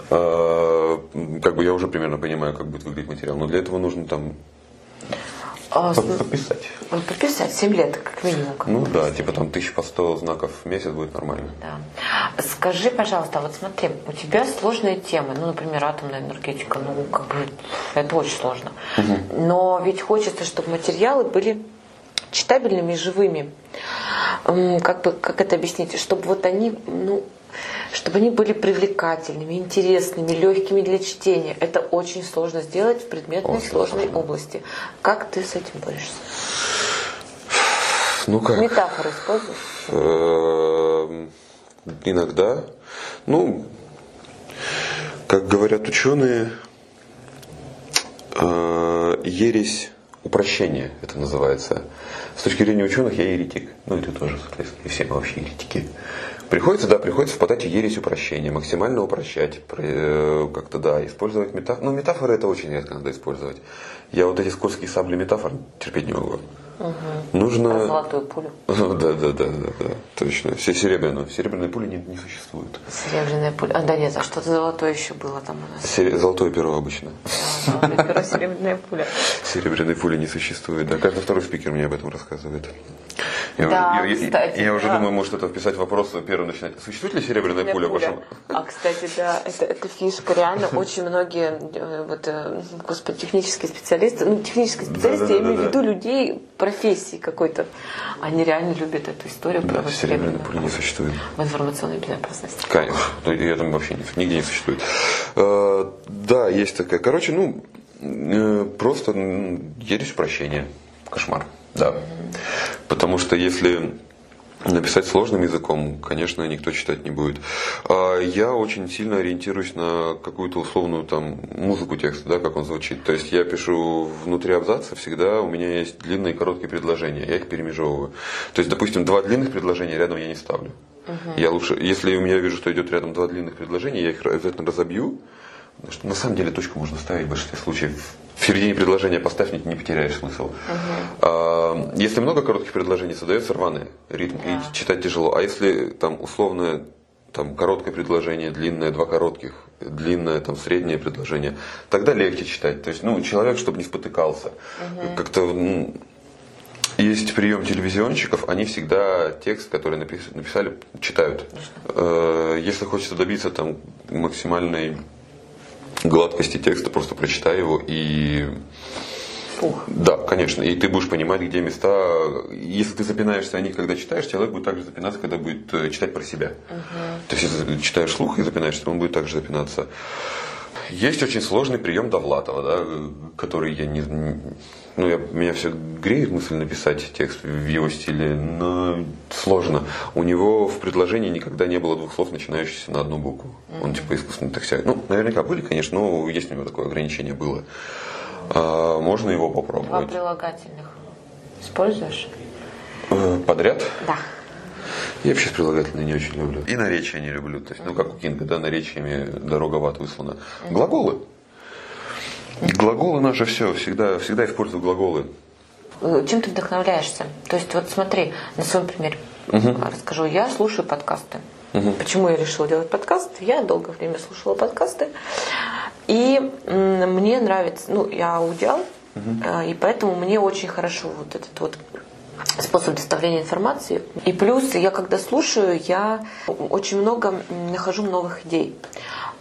Mm-hmm. как бы я уже примерно понимаю, как будет выглядеть материал. Но для этого нужно там а, Подписать. Подписать 7 лет, как минимум. Как ну да, типа там тысяч по 100 знаков в месяц будет нормально. Да. Скажи, пожалуйста, вот смотри, у тебя сложные темы, ну, например, атомная энергетика, ну, как бы, это очень сложно. Угу. Но ведь хочется, чтобы материалы были читабельными и живыми. Как бы, как это объяснить? Чтобы вот они, ну, чтобы они были привлекательными, интересными, легкими для чтения. Это очень сложно сделать в предметной очень сложной сложно. области. Как ты с этим борешься? Ну как? Метафоры используешь? Эм, иногда. Ну, как говорят ученые, э, ересь упрощения это называется. С точки зрения ученых я еретик. Ну и ты тоже, соответственно, и все мы вообще еретики. Приходится, да, приходится в ересь упрощения, максимально упрощать, э, как-то, да, использовать метафоры. Ну, метафоры это очень редко надо использовать. Я вот эти скользкие сабли метафор терпеть не могу. Угу. Нужно... Про золотую пулю. [LAUGHS] Да, да, да, да, да, точно. Все серебряную. Серебряной пули не, не существует. Серебряная пуля. А, да нет, а что-то золотое еще было там у нас. Сере... Золотое перо обычно. Да, золотое перо, серебряная пуля. [LAUGHS] Серебряной пули не существует, да. Каждый второй спикер мне об этом рассказывает. Я, да, я, кстати, я, я уже думаю, может это вписать вопрос первым начинать. Существует ли серебряная пуля, пуля. в вашем? А, кстати, да, это, это фишка. Реально [LAUGHS] очень многие, э, вот, э, господи, технические специалисты, ну, технические специалисты, да, да, я имею в виду людей профессии какой-то, они реально любят эту историю да, про серебряную пулю не существует. В информационной безопасности. Конечно. Ну, и это вообще нигде не существует. Э, да, есть такая. Короче, ну, просто едешь в прощение. Кошмар. Да. Потому что если написать сложным языком, конечно, никто читать не будет. А я очень сильно ориентируюсь на какую-то условную там музыку текста, да, как он звучит. То есть я пишу внутри абзаца всегда, у меня есть длинные и короткие предложения, я их перемежевываю. То есть, допустим, два длинных предложения рядом я не ставлю. Угу. Я лучше, если у меня вижу, что идет рядом два длинных предложения, я их обязательно разобью. Что на самом деле точку можно ставить в большинстве случаев. В середине предложения поставь, не, не потеряешь смысл. Угу. А, если много коротких предложений, создается рваный ритм, да. и читать тяжело. А если там условное там короткое предложение, длинное, два коротких, длинное, там среднее предложение, тогда легче читать. То есть, ну, человек, чтобы не спотыкался. Угу. Как-то ну, есть прием телевизионщиков, они всегда текст, который написали, читают. Э, если хочется добиться там максимальной гладкости текста, просто прочитай его и Фух. Да, конечно. И ты будешь понимать, где места. Если ты запинаешься о них, когда читаешь, человек будет также запинаться, когда будет э, читать про себя. Угу. То есть, если читаешь слух и запинаешься, он будет также запинаться. Есть очень сложный прием Довлатова, да, который я не, ну, я, меня все греет мысль написать текст в его стиле, но сложно. У него в предложении никогда не было двух слов, начинающихся на одну букву. Mm-hmm. Он типа искусственно так себя. Ну, наверняка были, конечно, но есть у него такое ограничение было. А, можно его попробовать. Два прилагательных используешь? Э, подряд? Да. Я вообще прилагательные не очень люблю. И наречия не люблю. То есть, ну, как у Кинга, да, наречиями дорога в ад выслана. Глаголы. Глаголы наши все, всегда, всегда использую глаголы. Э, чем ты вдохновляешься? То есть вот смотри, на своем примере угу. расскажу. Я слушаю подкасты. Угу. Почему я решила делать подкаст? Я долгое время слушала подкасты. И мне нравится, ну, я аудиал, угу. и поэтому мне очень хорошо вот этот вот способ доставления информации. И плюс я когда слушаю, я очень много нахожу новых идей.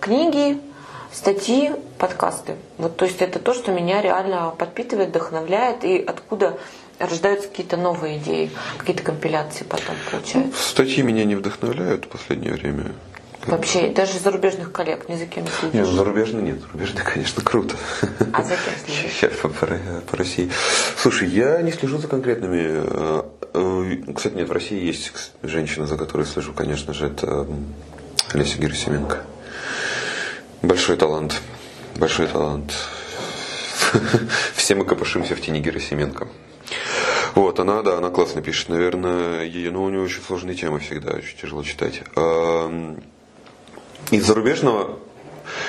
Книги, статьи, подкасты. Вот, то есть это то, что меня реально подпитывает, вдохновляет и откуда рождаются какие-то новые идеи, какие-то компиляции потом получаются. Статьи меня не вдохновляют в последнее время. Вообще, даже зарубежных коллег ни за кем не следишь? Нет, зарубежные нет. Зарубежные, конечно, круто. А за кем следишь? Сейчас по, по, по России. Слушай, я не слежу за конкретными. Э, э, кстати, нет, в России есть женщина, за которой слежу, конечно же, это Леся Герасименко. Большой талант. Большой талант. [LAUGHS] Все мы копошимся в тени Герасименко. Вот, она, да, она классно пишет, наверное, ее, ну, у нее очень сложные темы всегда, очень тяжело читать. Из зарубежного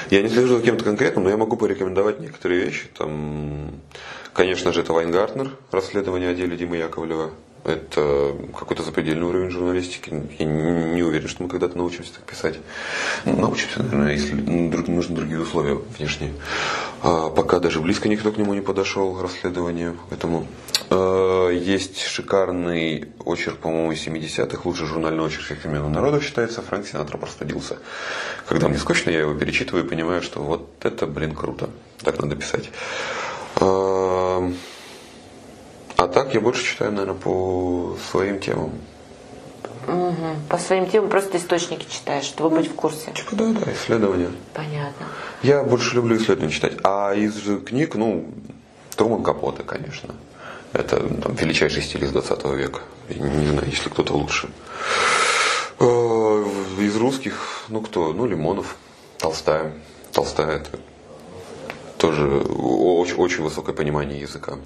я не слежу за кем-то конкретным, но я могу порекомендовать некоторые вещи. Там, конечно же, это Вайнгартнер, расследование о деле Димы Яковлева. Это какой-то запредельный уровень журналистики. Я не уверен, что мы когда-то научимся так писать. Научимся, наверное, если нужны другие условия внешние. А пока даже близко никто к нему не подошел, расследованию этому. А, есть шикарный очерк, по-моему, 70-х, лучший журнальный очерк всех времен народов считается, Фрэнк Синатра простудился. Когда мне скучно, я его перечитываю и понимаю, что вот это, блин, круто. Так надо писать. А, а так я больше читаю, наверное, по своим темам. Угу. По своим темам просто источники читаешь, чтобы быть в курсе. Типа да, да, исследования. Понятно. Я больше люблю исследования читать. А из книг, ну, Труман Капоте, конечно. Это там, величайший стиль из 20 века. Я не знаю, если кто-то лучше. Э, из русских, ну кто? Ну, Лимонов, Толстая. Толстая это тоже очень, очень высокое понимание языка.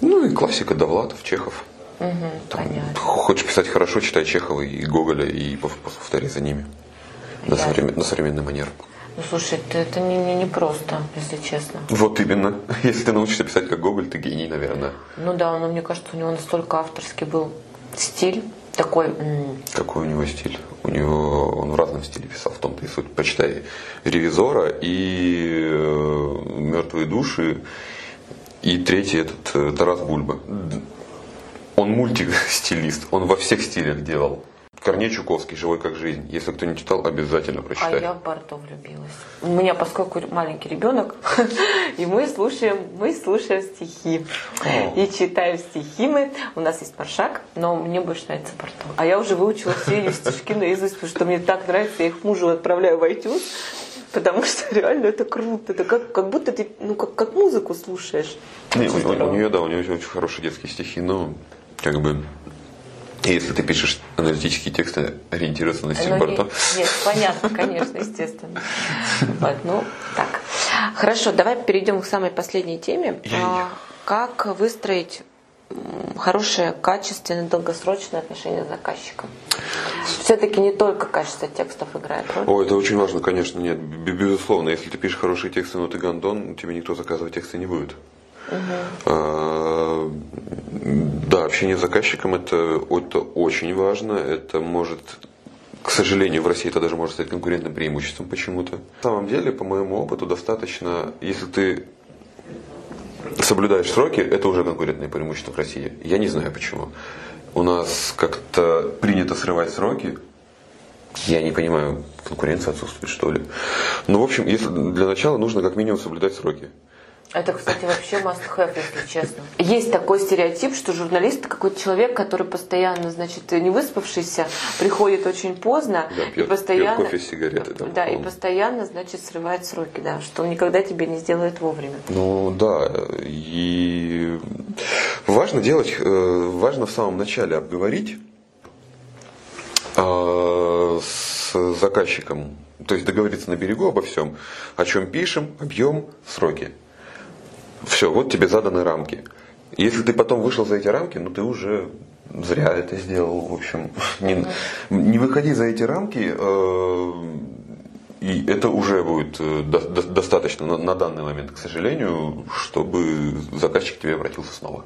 Ну и классика Довлатов, Чехов. Угу, Там, понятно. Хочешь писать хорошо, читай Чехова и Гоголя и повтори за ними. На, современ, на современный манер. Ну слушай, это, это не, не, не просто, если честно. Вот именно. [LAUGHS] Если ты научишься писать как Гоголь, ты гений, наверное. Ну да, но мне кажется, у него настолько авторский был стиль такой. Какой у него стиль? У него он в разном стиле писал, в том-то и суть. Почитай ревизора и э, мертвые души. И третий этот э, Тарас Бульба. Он мультистилист, он во всех стилях делал. Корней Чуковский, «Живой как жизнь». Если кто не читал, обязательно прочитать. А я в Барто влюбилась. У меня, поскольку маленький ребенок, [LAUGHS] и мы слушаем, мы слушаем стихи. И читаем стихи мы. У нас есть Маршак, но мне больше нравится Барто. А я уже выучила все ее стишки наизусть, потому что мне так нравится. Я их мужу отправляю в iTunes. потому что [LAUGHS] реально это круто. Это как, как будто ты ну, как, как музыку слушаешь. Не, у, у, у нее, да, у нее очень хорошие детские стихи, но как бы если ты пишешь аналитические тексты, ориентироваться на стиль ну, Барто. Нет, нет, понятно, конечно, естественно. [LAUGHS] Вот, ну, так. Хорошо, давай перейдем к самой последней теме. Я, я. Как выстроить хорошее, качественное, долгосрочное отношение с заказчиком. Все-таки не только качество текстов играет роль. О, это очень важно, конечно, нет, безусловно. Если ты пишешь хорошие тексты, но ты гандон, тебе никто заказывать тексты не будет. Угу. да, общение с заказчиком это, это очень важно. Это может к сожалению, в России это даже может стать конкурентным преимуществом почему-то. На самом деле, по моему опыту, достаточно, если ты соблюдаешь сроки, это уже конкурентное преимущество в России. Я не знаю почему. У нас как-то принято срывать сроки. Я не понимаю, конкуренция отсутствует, что ли. Ну, в общем, если для начала нужно как минимум соблюдать сроки. Это, кстати, вообще must have, если честно. Есть такой стереотип, что журналист какой-то человек, который постоянно, значит, не выспавшийся, приходит очень поздно да, пьет, и постоянно, пьет кофе с сигаретой. Да, да и постоянно, значит, срывает сроки, да, что он никогда тебе не сделает вовремя. Ну да, и важно делать, э, важно в самом начале обговорить э, с заказчиком, то есть договориться на берегу обо всем, о чем пишем, объем, сроки. Все, вот тебе заданы рамки. Если ты потом вышел за эти рамки, ну ты уже зря это сделал. В общем, [LAUGHS] не, не выходи за эти рамки, э, и это уже будет э, до, до, достаточно на, на данный момент, к сожалению, чтобы заказчик к тебе обратился снова.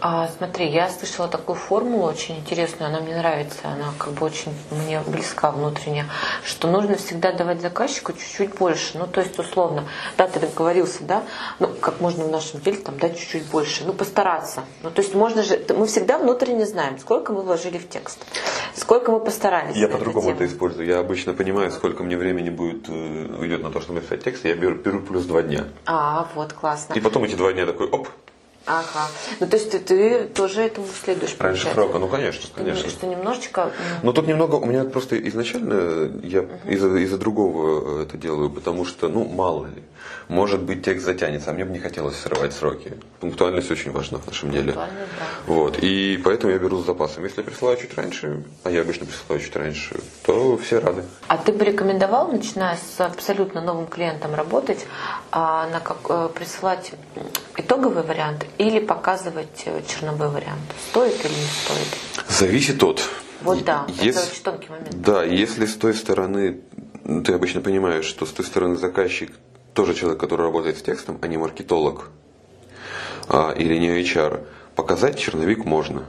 А, смотри, я слышала такую формулу очень интересную, она мне нравится, она как бы очень мне близка внутренне, что нужно всегда давать заказчику чуть-чуть больше. Ну, то есть, условно, да, ты договорился, да, ну, как можно в нашем деле там дать чуть-чуть больше, ну, постараться. Ну, то есть, можно же, мы всегда внутренне знаем, сколько мы вложили в текст, сколько мы постарались. Я по-другому это использую. Я обычно понимаю, сколько мне времени будет э, уйдет на то, чтобы написать текст, я беру, беру плюс два дня. А, вот, классно. И потом эти два дня такой, оп, Ага. Ну, то есть ты, ты тоже этому следуешь, Раньше срока, ну, конечно, конечно. Что немножечко... Ну. Но тут немного, у меня просто изначально я угу. из-за из другого это делаю, потому что, ну, мало ли. Может быть, текст затянется, а мне бы не хотелось срывать сроки. Пунктуальность очень важна в нашем деле. Да. Вот. И поэтому я беру с запасом. Если я присылаю чуть раньше, а я обычно присылаю чуть раньше, то все рады. А ты бы рекомендовал, начиная с абсолютно новым клиентом работать, а, на как, э, присылать итоговый вариант или показывать э, черновой вариант? Стоит или не стоит? Зависит от. Вот да, если, это очень тонкий момент. Да, если с той стороны, ты обычно понимаешь, что с той стороны заказчик тоже человек, который работает с текстом, а не маркетолог а, или не HR, показать черновик можно.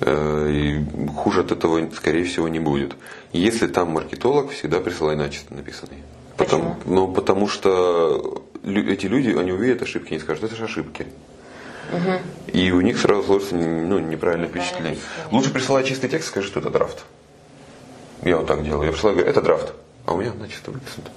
Э, и хуже от этого, скорее всего, не будет. Если там маркетолог, всегда присылай начисто написанный. Почему? Потому, ну, потому что эти люди, они увидят ошибки, не скажут, это же ошибки. Угу. И у них сразу сложится ну, неправильное впечатление. Лучше присылать чистый текст, скажи, что это драфт. Я вот так делаю. Я присылаю, говорю, это драфт. А у меня, значит.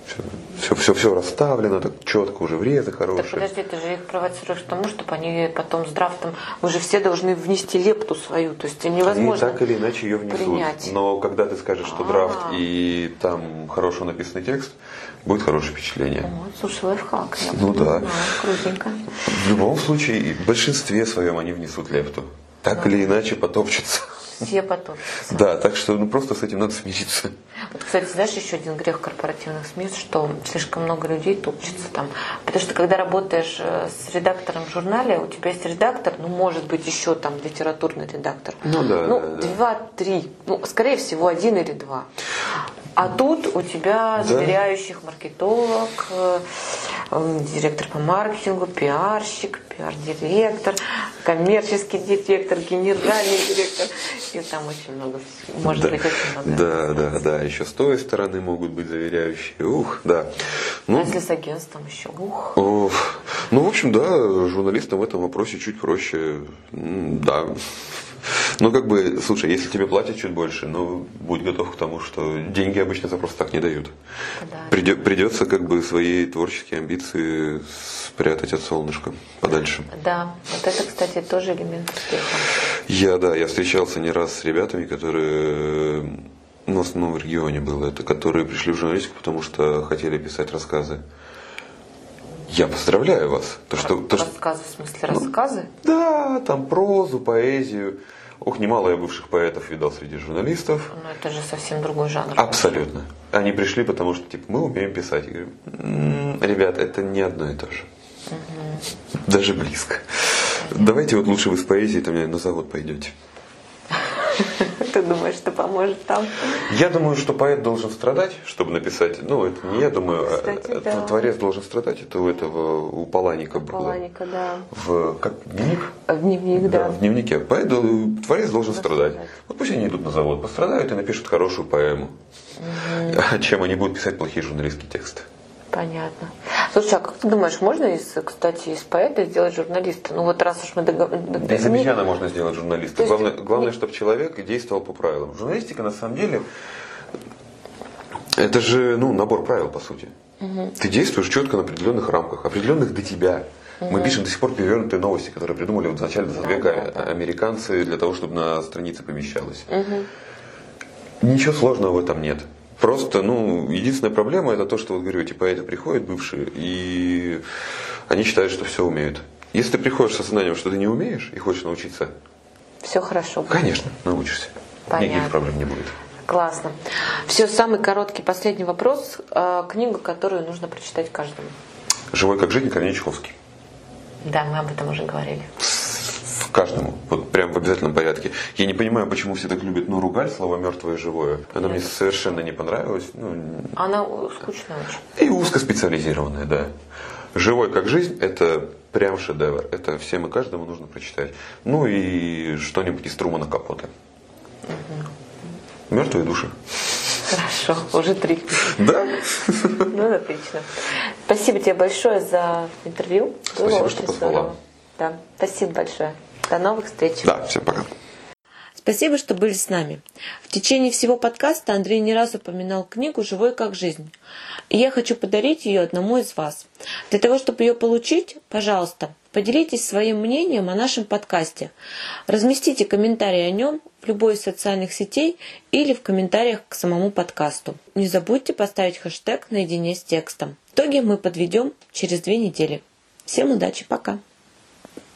Все, все, все, все расставлено, так четко, уже врезы хорошие. Так подожди, ты же их провоцируешь к тому, чтобы они потом с драфтом, вы же все должны внести лепту свою, то есть невозможно Они так или иначе ее внесут. Принять. Но когда ты скажешь, что А-а-а. драфт и там хорошо написанный текст, будет хорошее впечатление. Вот, слушай, лайфхак. Я ну да. Знаю, крутенько. В любом случае, в большинстве своем они внесут лепту. Так да. или иначе потопчутся все потом. Да, так что ну, просто с этим надо смириться. Вот, кстати, знаешь, еще один грех корпоративных СМИ, что слишком много людей топчется там. Потому что когда работаешь э, с редактором в журнале, у тебя есть редактор, ну, может быть, еще там литературный редактор. Ну да. Ну, да, два, три. Ну, скорее всего, один или два. А тут у тебя да. заверяющих маркетолог, э, директор по маркетингу, пиарщик, пиар-директор, коммерческий директор, генеральный директор. И там очень много, может да. быть, очень много. Да, да, да. Еще с той стороны могут быть заверяющие. Ух, да. Ну, а если с агентством еще? Ух. Ух. Ну, в общем, да, журналистам в этом вопросе чуть проще. Да. Ну, как бы, слушай, если тебе платят чуть больше, ну, будь готов к тому, что деньги обычно за просто так не дают. Да. Придет, придется как бы свои творческие амбиции спрятать от солнышка подальше. Да, вот это, кстати, тоже элемент успеха. Я, да, я встречался не раз с ребятами, которые ну, в основном в регионе было, это которые пришли в журналистику, потому что хотели писать рассказы. Я поздравляю вас. То, что, то, рассказы, в смысле, ну, рассказы? Да, там прозу, поэзию. Ох, немало я бывших поэтов видал среди журналистов. Но это же совсем другой жанр. Абсолютно. Они пришли, потому что, типа, мы умеем писать. Я говорю, м-м, ребят, это не одно и то же. Угу. Даже близко. Давайте вот лучше вы с поэзией там на завод пойдете. [LAUGHS] Ты думаешь, что поможет там? Я думаю, что поэт должен страдать, чтобы написать. Ну, это не я думаю, а Кстати, да. творец должен страдать. Это у этого у Паланика было. Паланика, да. В как дневник? В дневник, да. да. В дневнике. Поэт, творец должен страдать. Вот пусть они идут на завод, пострадают и напишут хорошую поэму. Угу. [LAUGHS] Чем они будут писать плохие журналистские тексты? Понятно. Слушай, а как ты думаешь, можно, из, кстати, из поэта сделать журналиста? Ну вот раз уж мы договорились... Из обезьяна можно сделать журналиста. Есть... Главное, главное чтобы человек действовал по правилам. Журналистика, на самом деле, это же ну, набор правил, по сути. Угу. Ты действуешь четко на определенных рамках, определенных до тебя. Угу. Мы пишем до сих пор перевернутые новости, которые придумали вот в начале 20 века да, да. американцы для того, чтобы на странице помещалось. Угу. Ничего сложного в этом нет. Просто, ну, единственная проблема это то, что, вот говорю, эти поэты приходят бывшие, и они считают, что все умеют. Если ты приходишь с осознанием, что ты не умеешь и хочешь научиться, все хорошо. Конечно, научишься. Понятно. Никаких проблем не будет. Классно. Все, самый короткий последний вопрос. Э, книга, которую нужно прочитать каждому. «Живой как жизнь» Корней Чеховский. Да, мы об этом уже говорили каждому, вот прям в обязательном порядке. Я не понимаю, почему все так любят ну ругаль, слово мертвое и живое. Она Нет. мне совершенно не понравилась. Ну, Она скучная очень. И узкоспециализированная, да. Живой как жизнь – это прям шедевр. Это всем и каждому нужно прочитать. Ну и что-нибудь из Трумана Капота. Угу. Мертвые души. Хорошо, уже три. Да? [LAUGHS] Ну, отлично. Спасибо тебе большое за интервью. Было Спасибо, что позвала. Да, спасибо большое. До новых встреч. Да, всем пока. Спасибо, что были с нами. В течение всего подкаста Андрей не раз упоминал книгу «Живой как жизнь». И я хочу подарить ее одному из вас. Для того, чтобы ее получить, пожалуйста, поделитесь своим мнением о нашем подкасте. Разместите комментарий о нем в любой из социальных сетей или в комментариях к самому подкасту. Не забудьте поставить хэштег наедине с текстом. В итоге мы подведем через две недели. Всем удачи, пока!